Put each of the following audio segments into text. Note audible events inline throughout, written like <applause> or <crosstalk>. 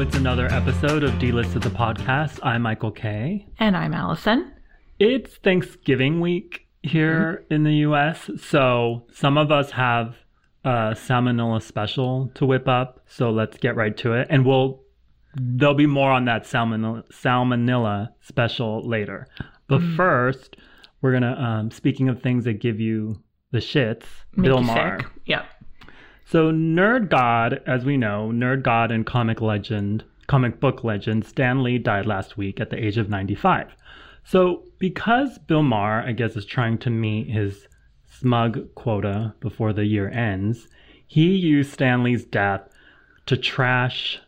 it's another episode of Dlisted the podcast. I'm Michael K. And I'm Allison. It's Thanksgiving week here mm-hmm. in the US, so some of us have a salmonella special to whip up, so let's get right to it. And we'll there'll be more on that salmonella, salmonella special later. But mm. first, we're gonna um, speaking of things that give you the shits, Make Bill Maher. sick. Yep. So, Nerd God, as we know, Nerd God and comic legend, comic book legend Stan Lee died last week at the age of 95. So, because Bill Maher, I guess, is trying to meet his smug quota before the year ends, he used Stan Lee's death to trash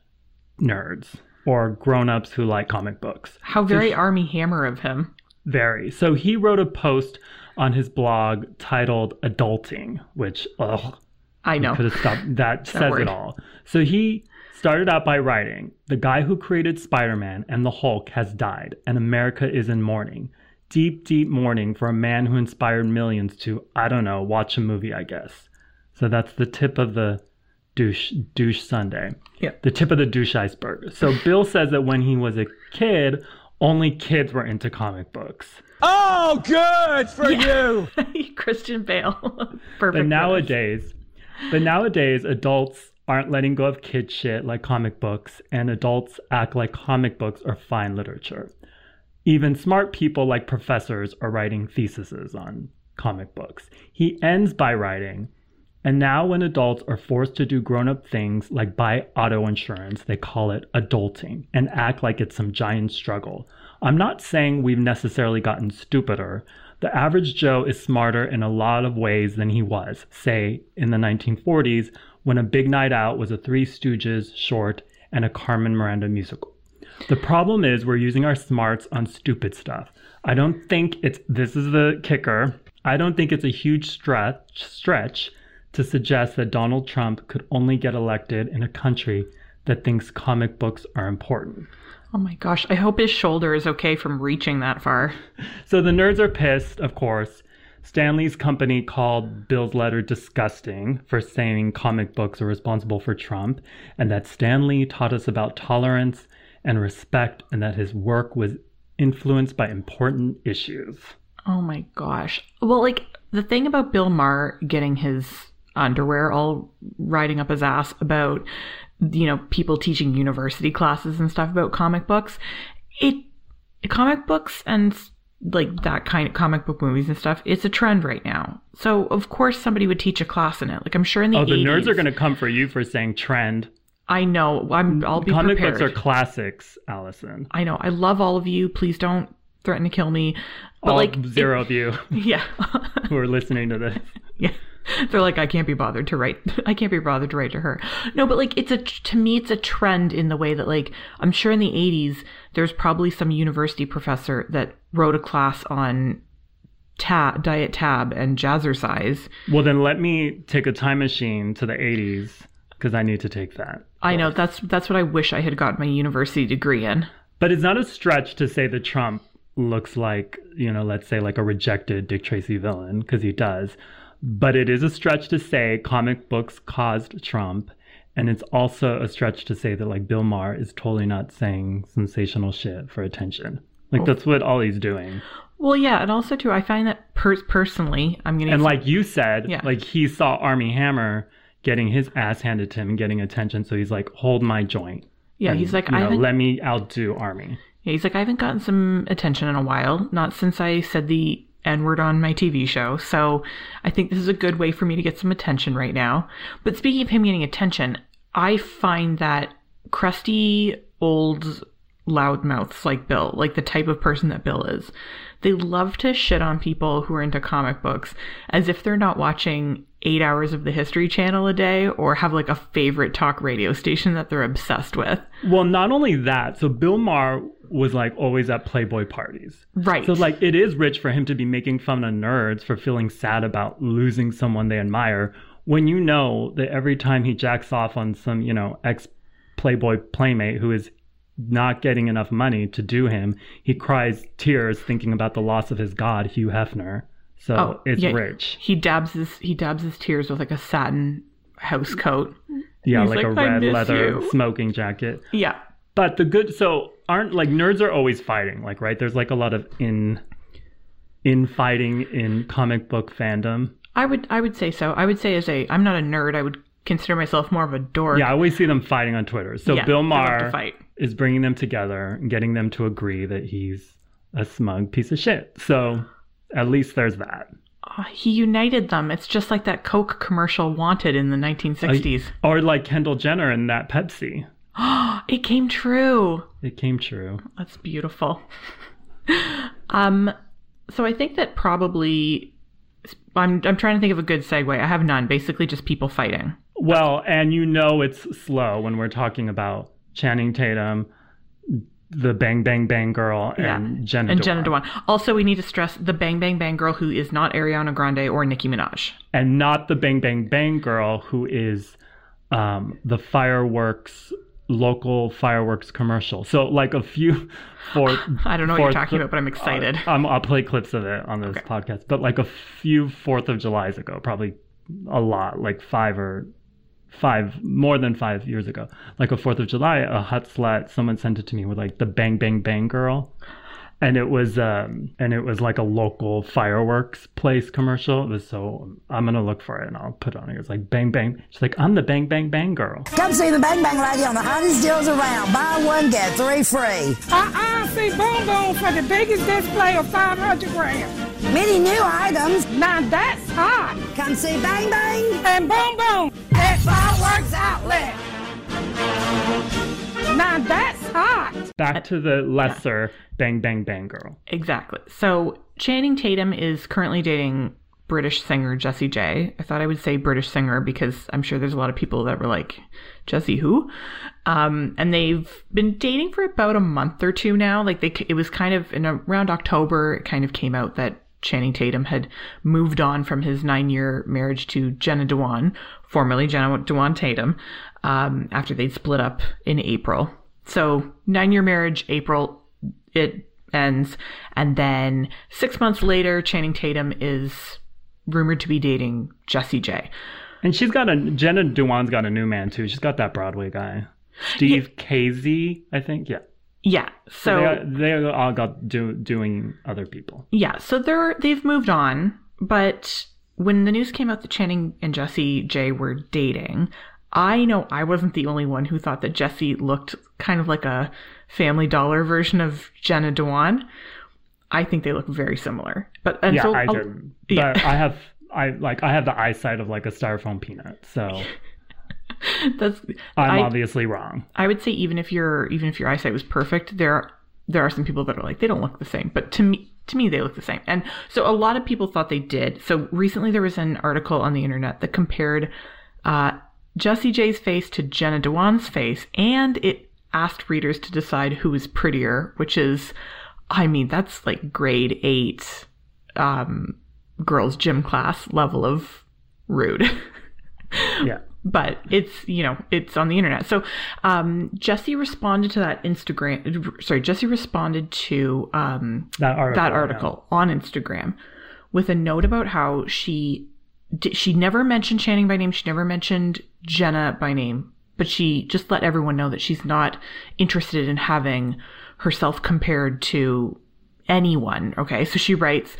nerds or grown-ups who like comic books. How very Armie Hammer of him. Very. So he wrote a post on his blog titled "Adulting," which ugh, I know. could have stopped. That says word. it all. So he started out by writing, "The guy who created Spider-Man and the Hulk has died, and America is in mourning. Deep, deep mourning for a man who inspired millions to, I don't know, watch a movie. I guess." So that's the tip of the douche douche Sunday. Yeah. The tip of the douche iceberg. So Bill says that when he was a kid, only kids were into comic books. Oh, good for you. <laughs> Christian Bale. <laughs> Perfect. But for this. nowadays, but nowadays, adults aren't letting go of kid shit like comic books, and adults act like comic books are fine literature. Even smart people like professors are writing theses on comic books. He ends by writing, and now when adults are forced to do grown up things like buy auto insurance, they call it adulting and act like it's some giant struggle. I'm not saying we've necessarily gotten stupider. The average Joe is smarter in a lot of ways than he was, say, in the 1940s when A Big Night Out was a Three Stooges short and a Carmen Miranda musical. The problem is we're using our smarts on stupid stuff. I don't think it's this is the kicker. I don't think it's a huge stretch stretch to suggest that Donald Trump could only get elected in a country that thinks comic books are important. Oh my gosh. I hope his shoulder is okay from reaching that far. So the nerds are pissed, of course. Stan Lee's company called Bill's letter disgusting for saying comic books are responsible for Trump, and that Stan Lee taught us about tolerance and respect, and that his work was influenced by important issues. Oh my gosh. Well, like the thing about Bill Maher getting his underwear all riding up his ass about, you know, people teaching university classes and stuff about comic books, it, comic books and like that kind of comic book movies and stuff, it's a trend right now. So of course somebody would teach a class in it. Like I'm sure in the Oh, the nerds are going to come for you for saying trend. I know. I'm. I'll be Comic prepared. books are classics, Allison. I know. I love all of you. Please don't threaten to kill me. But All like zero of you <laughs> yeah. who are listening to this. yeah. <laughs> They're like, I can't be bothered to write. <laughs> I can't be bothered to write to her. No, but like, it's a to me, it's a trend in the way that like I'm sure in the '80s there's probably some university professor that wrote a class on tab, diet tab, and jazzercise. Well, then let me take a time machine to the 80s because I need to take that. I know that's that's what I wish I had got my university degree in. But it's not a stretch to say that Trump looks like, you know, let's say like a rejected Dick Tracy villain, because he does. But it is a stretch to say comic books caused Trump. And it's also a stretch to say that like Bill Maher is totally not saying sensational shit for attention. Like that's what all he's doing. Well, yeah, and also too, I find that per- personally, I'm gonna And like you said, Yeah. like he saw Armie Hammer getting his ass handed to him and getting attention. So he's like, hold my joint. yeah, he's like, You I know, haven't let me outdo Armie. Yeah, he's like, I haven't gotten some attention in a while, not since I said the N word on my TV show. So I think this is a good way for me to get some attention right now. But speaking of him getting attention, I find that crusty old loudmouths like Bill, like the type of person that Bill is, they love to shit on people who are into comic books as if they're not watching eight hours of the History Channel a day or have like a favorite talk radio station that they're obsessed with. Well, not only that, so Bill Maher was like always at Playboy parties. Right. So like it is rich for him to be making fun of nerds for feeling sad about losing someone they admire when you know that every time he jacks off on some, you know, ex Playboy playmate who is not getting enough money to do him, he cries tears thinking about the loss of his god, Hugh Hefner. So Oh, it's yeah. rich. He dabs his he dabs his tears with like a satin house coat. Yeah, like, like, a red leather you." smoking jacket. Yeah. But the good so aren't like nerds are always fighting, like right? There's like a lot of in infighting in comic book fandom. I would I would say so. I would say as a I'm not a nerd. I would consider myself more of a dork. Yeah, I always see them fighting on Twitter. So Yeah, Bill Maher is bringing them together and getting them to agree that he's a smug piece of shit. So at least there's that. Oh, he united them. It's just like that Coke commercial Wanted in the uh, 1960s. Or like Kendall Jenner and that Pepsi. <gasps> it came true. It came true. That's beautiful. <laughs> um, so I think that probably I'm I'm trying to think of a good segue. I have none. Basically, just people fighting. Well, and you know it's slow when we're talking about Channing Tatum, the Bang Bang Bang Girl, and Jenna and. Jenna Dewan. Also, we need to stress the Bang Bang Bang girl who is not Ariana Grande or Nicki Minaj. and not the Bang Bang Bang Girl who is um, the fireworks local fireworks commercial. So like a few <laughs> for I don't know what you're talking about, but I'm excited. Uh, um, I'll play clips of it on this podcast. But like a few Fourth of July's ago, probably a lot, like five or five, more than five years ago, like a Fourth of July, a hot slut. Someone sent it to me with like the Bang Bang Bang Girl, and it was um and it was like a local fireworks place commercial. It was so I'm gonna look for it and I'll put it on here. It's like Bang Bang. She's like I'm the Bang Bang Bang Girl. Come see the Bang Bang Lady on the hottest deals around. Buy one, get three free. Uh-uh, see Boom Boom for the biggest display of 500 grams. Many new items. Now that's hot. Come see Bang Bang. And Boom Boom, that fireworks outlet. Now that's hot. Back to the lesser Bang Bang Bang Girl. Exactly. So Channing Tatum is currently dating British singer Jessie J. I thought I would say British singer because I'm sure there's a lot of people that were like, Jessie who? Um, and they've been dating for about a month or two now. Like they, it was kind of in around October, it kind of came out that Channing Tatum had moved on from his nine year marriage to Jenna Dewan, formerly Jenna Dewan Tatum, um, after they'd split up in April. So nine year marriage, April, it ends. And then six months later, Channing Tatum is rumored to be dating Jessie J. And she's got a Jenna Dewan's got a new man too. She's got that Broadway guy, Steve Kazee, I think. Yeah. Yeah. So they, they all got do, doing other people. Yeah, so they're they've moved on, but when the news came out that Channing and Jessie J were dating, I know I wasn't the only one who thought that Jessie looked kind of like a Family Dollar version of Jenna Dewan. I think they look very similar, but and yeah, so I didn't. But yeah. I have I like I have the eyesight of like a styrofoam peanut, so <laughs> that's I'm I, obviously wrong. I would say even if your even if your eyesight was perfect, there there are some people that are like they don't look the same, but to me to me they look the same. And so a lot of people thought they did. So recently there was an article on the internet that compared uh, Jessie J's face to Jenna Dewan's face, and it asked readers to decide who was prettier, which is, I mean, that's like grade eight um, girls' gym class level of rude. <laughs> Yeah. but it's you know it's on the internet so um jessie responded to that instagram sorry jessie responded to um That article. that article on instagram with a note about how she she never mentioned channing by name she never mentioned jenna by name but she just let everyone know that she's not interested in having herself compared to anyone. Okay, so she writes,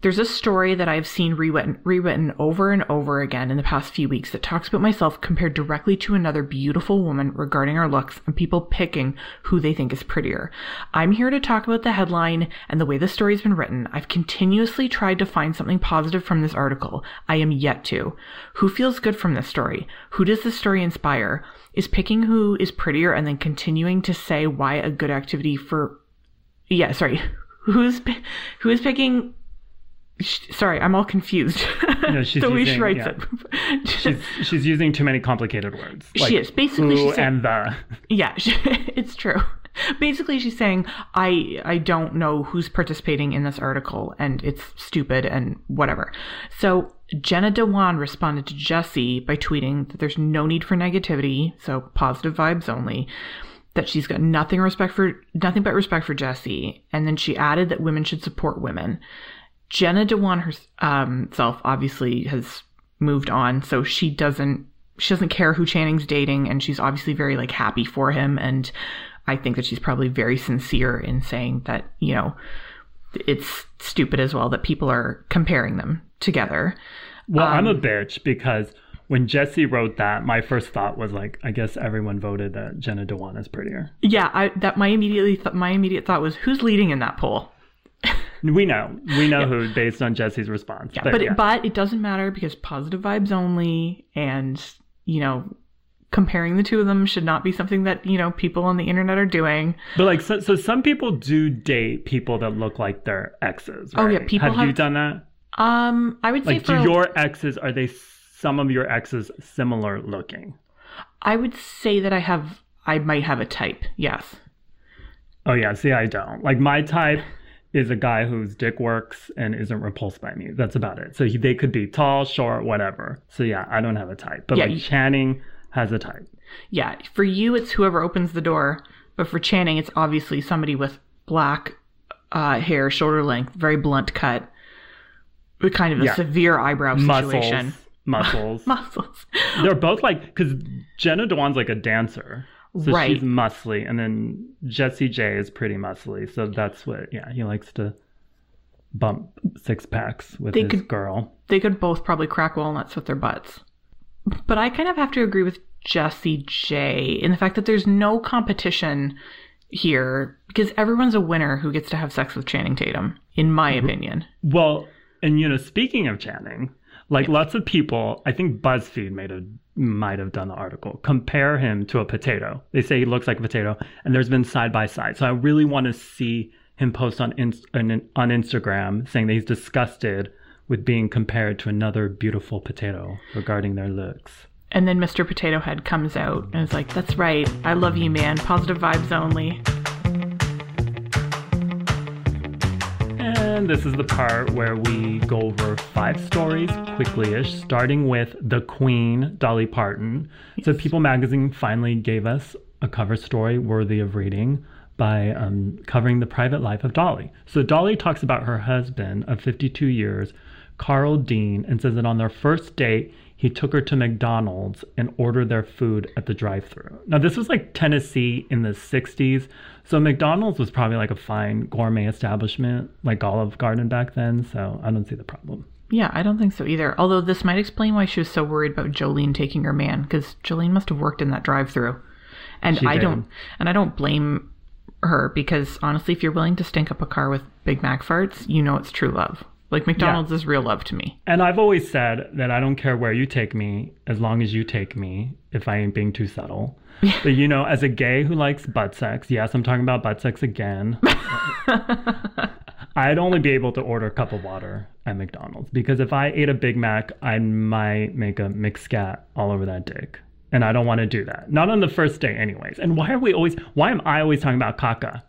there's a story that I've seen rewritten, rewritten over and over again in the past few weeks that talks about myself compared directly to another beautiful woman regarding our looks and people picking who they think is prettier. I'm here to talk about the headline and the way the story's been written. I've continuously tried to find something positive from this article. I am yet to. Who feels good from this story? Who does this story inspire? Is picking who is prettier and then continuing to say why a good activity for yeah, sorry. <laughs> Who's who is picking? Sorry, I'm all confused. No, <laughs> she's the way she using- writes yeah. it. She's, she's using too many complicated words. She is. Basically, she's saying- and the. yeah, she, <laughs> it's true. Basically, she's saying I I don't know who's participating in this article, and it's stupid and whatever. So Jenna Dewan responded to Jessie by tweeting that there's no need for negativity, so positive vibes only. That she's got nothing respect for nothing but respect for Jessie, and then she added that women should support women. Jenna Dewan herself um, obviously has moved on, so she doesn't she doesn't care who Channing's dating, and she's obviously very like happy for him. And I think that she's probably very sincere in saying that you know it's stupid as well that people are comparing them together. Well, I'm a um, bitch because when Jessie wrote that, my first thought was like, I guess everyone voted that Jenna Dewan is prettier. Yeah, I, that my immediately th- my immediate thought was who's leading in that poll. We know, we know who based on Jessie's response. Yeah, but it, but it doesn't matter because positive vibes only, and you know, comparing the two of them should not be something that you know people on the internet are doing. But like, so, so some people do date people that look like their exes. Oh, yeah, people have, you done that? Um, I would say Like, for do your exes are they some of your exes similar looking? I would say that I have I might have a type. Yes. Oh yeah, see, I don't. Like my type is a guy whose dick works and isn't repulsed by me. That's about it. So he, they could be tall, short, whatever. So yeah, I don't have a type. But Yeah, like you- Channing has a type. Yeah, for you it's whoever opens the door, but for Channing it's obviously somebody with black uh, hair, shoulder length, very blunt cut, with kind of a Yeah. severe eyebrow situation. Muscles, muscles. <laughs> Muscles. They're both like because Jenna Dewan's like a dancer, so Right. she's muscly, and then Jessie J is pretty muscly. So that's what. Yeah, he likes to bump six packs with They his could- girl. They could both probably crack walnuts with their butts. But I kind of have to agree with Jessie J in the fact that there's no competition here because everyone's a winner who gets to have sex with Channing Tatum, in my opinion. Well, and you know, speaking of Channing, like lots of people, I think BuzzFeed made a might have done the article compare him to a potato. They say he looks like a potato, and there's been side by side. So I really want to see him post on on Instagram saying that he's disgusted with being compared to another beautiful potato regarding their looks. And then Mr. Potato Head comes out and is like, That's right. I love you, man. Positive vibes only. And this is the part where we go over five stories quickly ish, starting with the Queen, Dolly Parton. So, People magazine finally gave us a cover story worthy of reading by um, covering the private life of Dolly. So, Dolly talks about her husband of 52 years, Carl Dean, and says that on their first date, he took her to McDonald's and ordered their food at the drive thru. Now, this was like Tennessee in the 60s. So, McDonald's was probably like a fine gourmet establishment, like Olive Garden back then. So, I don't see the problem. Yeah, I don't think so either. Although this might explain why she was so worried about Jolene taking her man, because Jolene must have worked in that drive-through, and She I did. don't, and I don't blame her because honestly, if you're willing to stink up a car with Big Mac farts, you know it's true love. Like McDonald's is real love to me. And I've always said that I don't care where you take me as long as you take me if I ain't being too subtle. <laughs> but you know, as a gay who likes butt sex, yes, I'm talking about butt sex again. <laughs> I'd only be able to order a cup of water at McDonald's because if I ate a Big Mac, I might make a McScat all over that dick. And I don't want to do that. Not on the first day, anyways. And why are we always, why am I always talking about caca?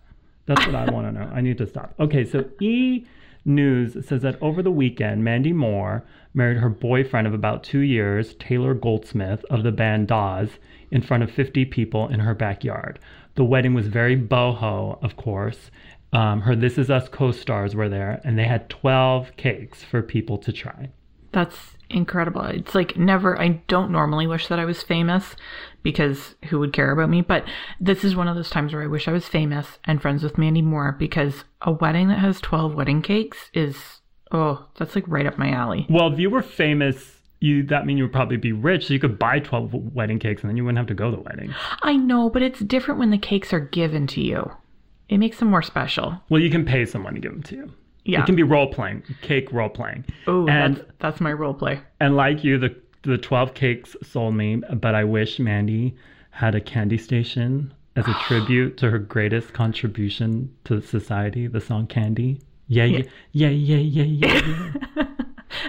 That's what I want to know. I need to stop. Okay, so E News says that over the weekend, Mandy Moore married her boyfriend of about two years, Taylor Goldsmith of the band Dawes, in front of 50 people in her backyard. The wedding was very boho, of course. Um, her This Is Us co stars were there, and they had 12 cakes for people to try. That's incredible. It's like never, I don't normally wish that I was famous because who would care about me? But this is one of those times where I wish I was famous and friends with Mandy Moore because a wedding that has 12 wedding cakes is, oh, that's like right up my alley. Well, if you were famous, you that mean you would probably be rich, so you could buy 12 wedding cakes and then you wouldn't have to go to the wedding. I know, but it's different when the cakes are given to you. It makes them more special. Well, you can pay someone to give them to you. Yeah. It can be role playing, cake role playing. Oh, and that's, that's my role play. and like you, the the twelve cakes sold me. But I wish Mandy had a candy station as a <gasps> tribute to her greatest contribution to society, the song "Candy." Yeah, yeah, yeah, yeah, yeah, yeah. yeah. <laughs>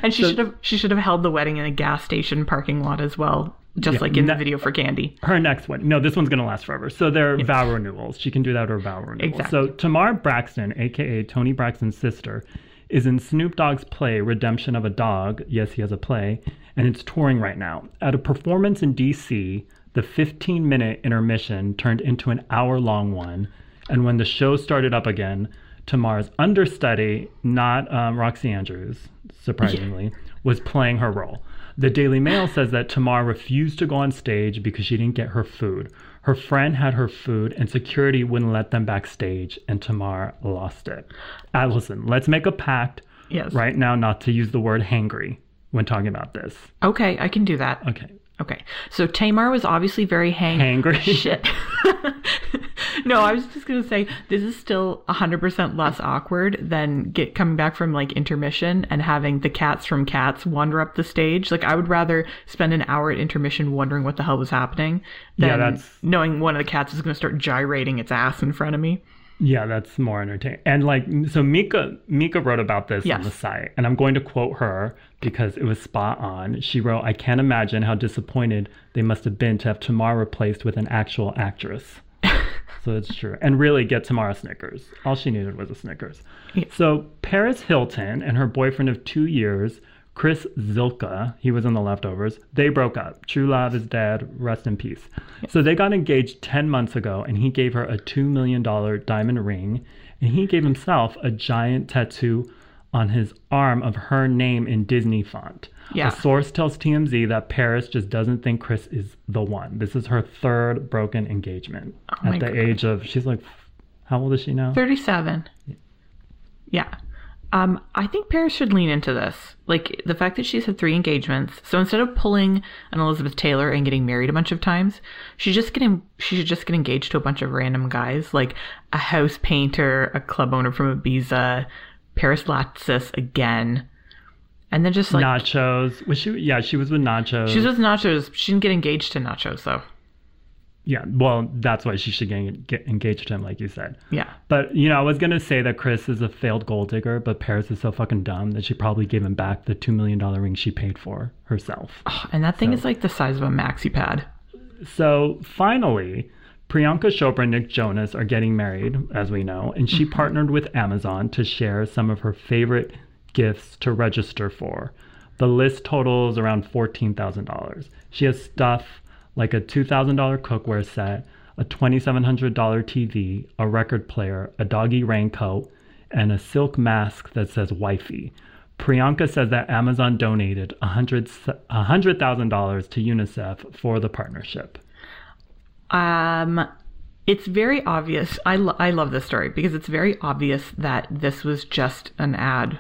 And she So- should have she should have held the wedding in a gas station parking lot as well, just Yeah, like in the video for Candy. her next one. No, this one's gonna last forever. So they're vow renewals. She can do that or vow renewals. Exactly. So Tamar Braxton, aka Toni Braxton's sister, is in Snoop Dogg's play Redemption of a Dogg. Yes, he has a play, and it's touring right now. At a performance in DC, the 15-minute intermission turned into an hour-long one, and when the show started up again, Tamar's understudy, not um, Roxy Andrews, surprisingly, was playing her role. The Daily Mail says that Tamar refused to go on stage because she didn't get her food. Her friend had her food, and security wouldn't let them backstage, and Tamar lost it. Uh, listen, let's make a pact Yes. right now not to use the word hangry when talking about this. Okay, I can do that. Okay. Okay. So Tamar was obviously very hang Hangry. <laughs> Shit. <laughs> no, I was just gonna say this is still hundred percent less awkward than get coming back from like intermission and having the cats from Cats wander up the stage. Like I would rather spend an hour at intermission wondering what the hell was happening than Yeah, knowing one of the cats is gonna start gyrating its ass in front of me. Yeah, that's more entertaining. And like, so Mika Mika wrote about this on the site, and I'm going to quote her because it was spot on. She wrote, "I can't imagine how disappointed they must have been to have Tamar replaced with an actual actress." <laughs> so it's true, and really get Tamar Snickers. All she needed was a Snickers. Yeah. So Paris Hilton and her boyfriend of two years, Chris Zylka, he was in The Leftovers. They broke up. True love is dead. Rest in peace. So they got engaged 10 months ago, and he gave her a $2 million diamond ring, and he gave himself a giant tattoo on his arm of her name in Disney font. Yeah. A source tells TMZ that Paris just doesn't think Chris is the one. This is her third broken engagement oh my at the God. age of, she's like, how old is she now? 37. Yeah. Um, I think Paris should lean into this. Like the fact that she's had three engagements. So instead of pulling an Elizabeth Taylor and getting married a bunch of times, she just get she should just get engaged to a bunch of random guys, like a house painter, a club owner from Ibiza, Paris Latsis again, and then just like Nachos. Was she? Yeah, she was with Nachos. she was with Nachos. She didn't get engaged to Nachos though. Yeah, well, that's why she should get, get engaged to him, like you said. Yeah. But you know, I was gonna say that Chris is a failed gold digger, but Paris is so fucking dumb that she probably gave him back the two million dollar ring she paid for herself. And that thing is like the size of a maxi pad. So finally, Priyanka Chopra and Nick Jonas are getting married, as we know, and she mm-hmm. partnered with Amazon to share some of her favorite gifts to register for. The list totals around $14,000. She has stuff like a $2,000 cookware set, a $2,700 TV, a record player, a doggy raincoat, and a silk mask that says wifey. Priyanka says that Amazon donated $100,000 to UNICEF for the partnership. Um, it's very obvious. I, lo- I love this story because it's very obvious that this was just an ad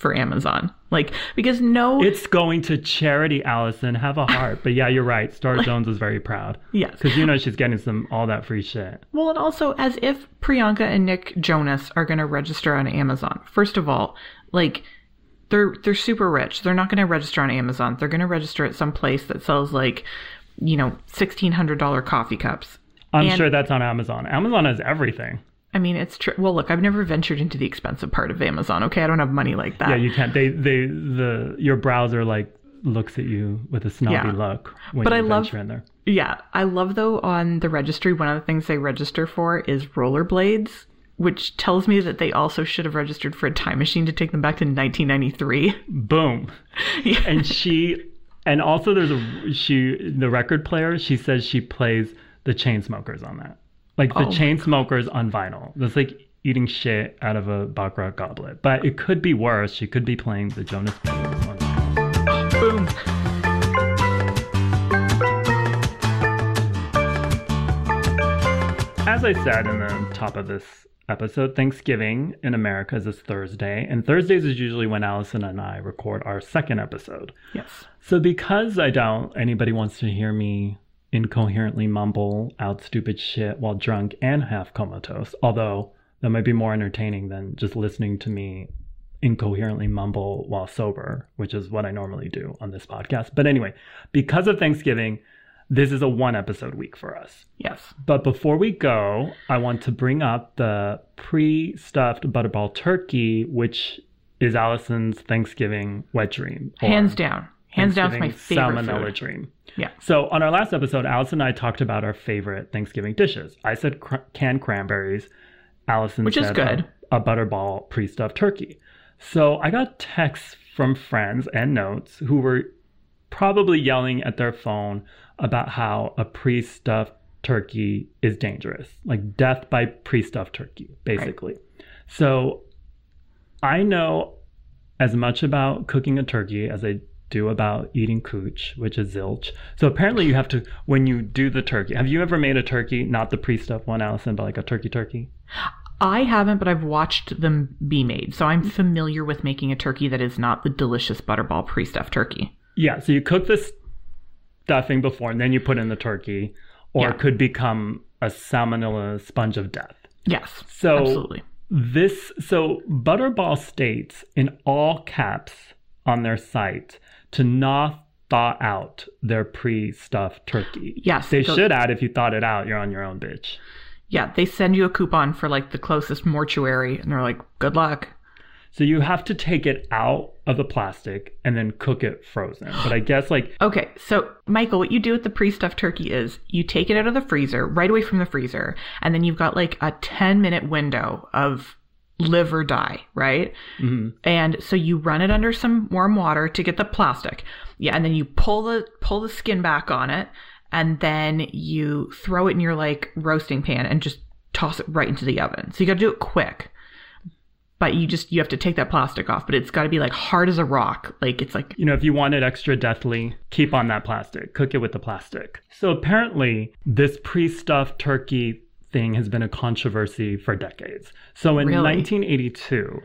for Amazon. Like, because no. It's going to charity, Allison. Have a heart. But yeah, you're right. Star <laughs> Jones is very proud. Yes. Because you know she's getting some all that free shit. well, and also as if Priyanka and Nick Jonas are going to register on Amazon. First of all, like, they're they're super rich. They're not going to register on Amazon. They're going to register at some place that sells like, you know, sixteen hundred dollar coffee cups. I'm And- sure that's on Amazon. Amazon has everything. I mean, it's true. Well, look, I've never ventured into the expensive part of Amazon. Okay, I don't have money like that. Yeah, you can't. They they the your browser like looks at you with a snobby Yeah. look when But you I love- venture in there. Yeah, I love though on the registry, one of the things they register for is rollerblades, which tells me that they also should have registered for a time machine to take them back to 1993. Boom. <laughs> Yeah. And she and also there's a she the record player. She says she plays the Chainsmokers on that, like the Oh. Chainsmokers on vinyl. That's like eating shit out of a baccarat goblet. But it could be worse. She could be playing the Jonas Brothers on vinyl. Boom. As I said in the top of this episode, Thanksgiving in America is this Thursday, and Thursdays is usually when Allison and I record our second episode. Yes. So because I doubt anybody wants to hear me incoherently mumble out stupid shit while drunk and half comatose, although that might be more entertaining than just listening to me incoherently mumble while sober, which is what I normally do on this podcast. But anyway, because of Thanksgiving, this is a one episode week for us. Yes. But before we go, I want to bring up the pre stuffed butterball turkey, which is Allison's Thanksgiving wet dream. Hands down. Hands down, it's my favorite salmonella food. dream. Yeah. So on our last episode, Allison and I talked about our favorite Thanksgiving dishes. I said cr- canned cranberries. Allison Which is good. A, a butterball pre-stuffed turkey. So I got texts from friends and notes who were probably yelling at their phone about how a pre-stuffed turkey is dangerous, like death by pre-stuffed turkey, basically. So I know as much about cooking a turkey as I do about eating cooch, which is zilch. So apparently you have to when you do the turkey. Have you ever made a turkey, not the pre-stuffed one, Allison, but like a turkey turkey? I haven't, but I've watched them be made, so I'm familiar with making a turkey that is not the delicious butterball pre-stuffed turkey. Yeah, so you cook the stuffing before and then you put in the turkey, or Yeah. it could become a salmonella sponge of death. Yes, So absolutely. This so Butterball states in all caps on their site to not thaw out their pre-stuffed turkey. Yes, they should add if you thawed it out, you're on your own, bitch. Yeah, they send you a coupon for like the closest mortuary, and they're like, "Good luck." So you have to take it out of the plastic and then cook it frozen. But I guess like Okay, so Michael, what you do with the pre-stuffed turkey is you take it out of the freezer, right away from the freezer, and then you've got like a 10 minute window of live or die, right? Mm-hmm. And so you run it under some warm water to get the plastic. Yeah, and then you pull the pull the skin back on it, and then you throw it in your like roasting pan and just toss it right into the oven. So you got to do it quick. But you just you have to take that plastic off, but it's got to be like hard as a rock. Like it's like you know, if you want it extra deathly, keep on that plastic. Cook it with the plastic. So apparently, this pre-stuffed turkey thing has been a controversy for decades. So in Really? 1982,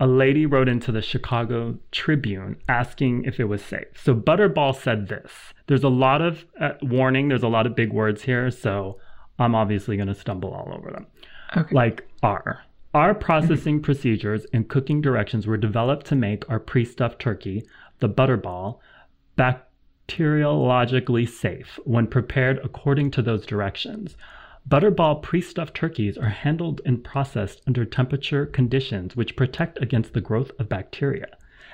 a lady wrote into the Chicago Tribune asking if it was safe. So Butterball said this. There's a lot of uh, warning, there's a lot of big words here, so I'm obviously going to stumble all over them okay. like R. Our processing procedures and cooking directions were developed to make our pre-stuffed turkey, the butterball, bacteriologically safe when prepared according to those directions. Butterball pre-stuffed turkeys are handled and processed under temperature conditions which protect against the growth of bacteria.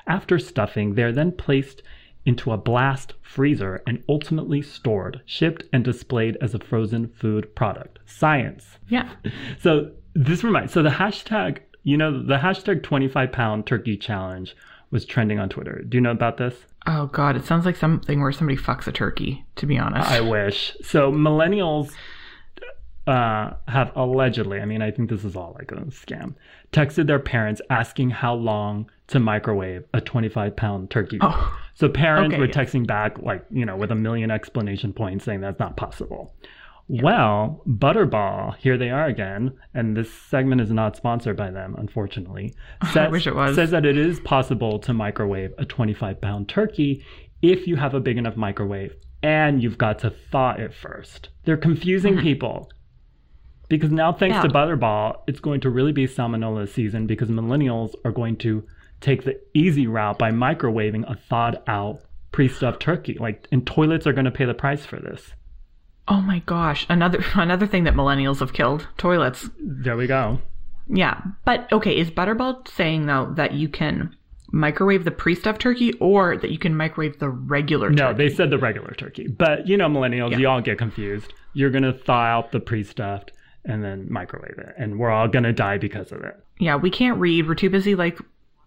After stuffing, they are then placed into a blast freezer and ultimately stored, shipped, and displayed as a frozen food product. Science. yeah. <laughs> So this reminds. So the hashtag, you know, the hashtag 25 pound turkey challenge was trending on Twitter. Do you know about this? Oh god, it sounds like something where somebody fucks a turkey, to be honest. I wish. So millennials uh, have allegedly, I mean, I think this is all like a scam, texted their parents asking how long to microwave a 25 pound turkey. Oh. So parents Okay, were yes. texting back, like, you know, with a million explanation points saying that's not possible. Well, Butterball, here they are again, and this segment is not sponsored by them, unfortunately. <laughs> Says, wish it was. Says that it is possible to microwave a 25 pound turkey if you have a big enough microwave and you've got to thaw it first. They're confusing people. Because now, thanks to Mm-hmm. Butterball, it's going to really be salmonella season because millennials are going to take the easy route by microwaving a thawed out pre stuffed turkey. Like, and toilets are going to pay the price for this. oh my gosh, another <laughs> another thing that millennials have killed, toilets. There we go. Yeah. But okay, is Butterball saying though that you can microwave the pre-stuffed turkey or that you can microwave the regular No, turkey? No, they said the regular turkey. But, you know, millennials, Yeah. you all get confused. You're going to thaw out the pre stuffed and then microwave it. And we're all going to die because of it. Yeah, we can't read. We're too busy like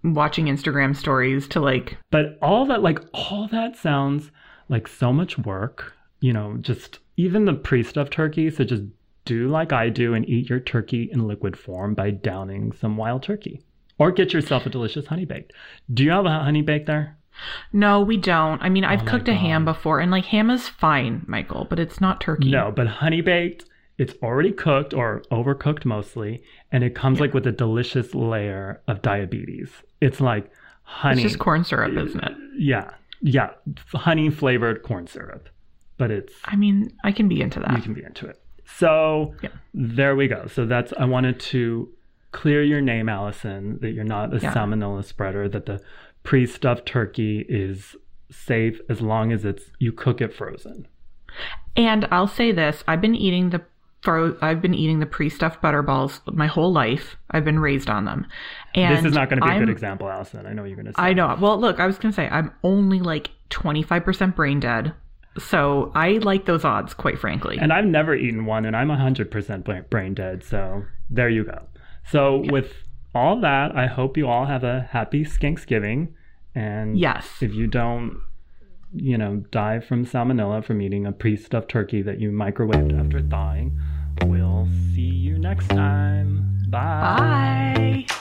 watching Instagram stories to like But all that, like, all that sounds like so much work. You know, just even the pre stuffed turkey. So just do like I do and eat your turkey in liquid form by downing some wild turkey. Or get yourself a delicious honey baked. Do you have a honey baked there? No, we don't. I mean, I've Oh cooked a ham before and like ham is fine, Michael, but it's not turkey. No, but honey baked, it's already cooked or overcooked mostly, and it comes like with a delicious layer of diabetes. It's like honey. It's just corn syrup, isn't it? Yeah, yeah, honey flavored corn syrup, but it's I mean, I can be into that. you can be into it. So Yeah. there we go. So that's I wanted to clear your name, Allison, that you're not a Yeah. salmonella spreader. That the pre-stuffed turkey is safe as long as it's you cook it frozen. And I'll say this: I've been eating the fro- I've been eating the pre-stuffed butterballs my whole life. I've been raised on them. And this is not going to be a I'm- good example, Allison. I know you're going to say. I know. Well, look, I was gonna say I'm only like 25% brain dead, so I like those odds, quite frankly. And I've never eaten one, and I'm 100% brain dead. So there you go. So with all that, I hope you all have a happy Skanksgiving. And Yes. if you don't, you know, die from salmonella from eating a pre-stuffed turkey that you microwaved after thawing, we'll see you next time. Bye. Bye.